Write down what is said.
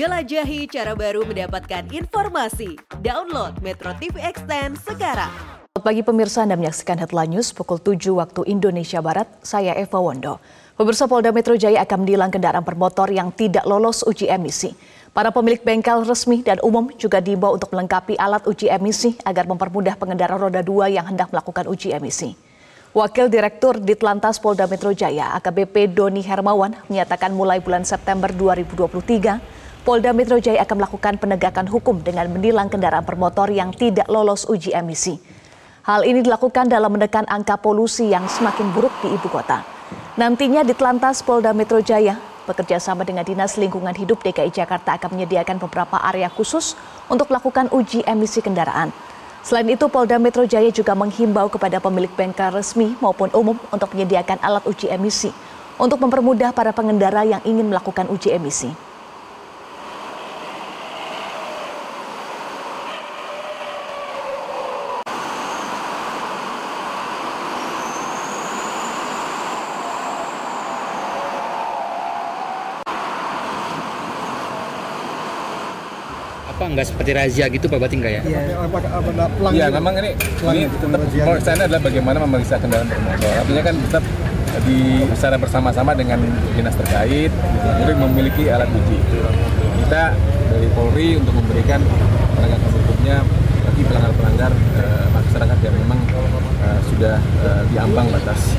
Jelajahi cara baru mendapatkan informasi. Download Metro TV Extend sekarang. Pagi pemirsa, Anda menyaksikan Headline News pukul 7 waktu Indonesia Barat. Saya Eva Wondo. Pemirsa Polda Metro Jaya akan menilang kendaraan bermotor yang tidak lolos uji emisi. Para pemilik bengkel resmi dan umum juga diimbau untuk melengkapi alat uji emisi agar mempermudah pengendara roda dua yang hendak melakukan uji emisi. Wakil Direktur Ditlantas Polda Metro Jaya AKBP Doni Hermawan menyatakan mulai bulan September 2023, Polda Metro Jaya akan melakukan penegakan hukum dengan menilang kendaraan bermotor yang tidak lolos uji emisi. Hal ini dilakukan dalam menekan angka polusi yang semakin buruk di ibu kota. Nantinya Ditlantas Polda Metro Jaya bekerja sama dengan Dinas Lingkungan Hidup DKI Jakarta akan menyediakan beberapa area khusus untuk melakukan uji emisi kendaraan. Selain itu, Polda Metro Jaya juga menghimbau kepada pemilik bengkel resmi maupun umum untuk menyediakan alat uji emisi untuk mempermudah para pengendara yang ingin melakukan uji emisi. Apa nggak seperti razia gitu Pak Berarti nggak ya? Iya. Iya, memang ini ini gitu, tetap razia. pemeriksaan adalah bagaimana memeriksa kendaraan bermotor. Artinya kan tetap di secara bersama-sama dengan dinas terkait, kemudian memiliki alat uji. Kita dari Polri untuk memberikan penegakan hukumnya bagi pelanggar-pelanggar eh, masyarakat yang memang eh, sudah eh, diambang batas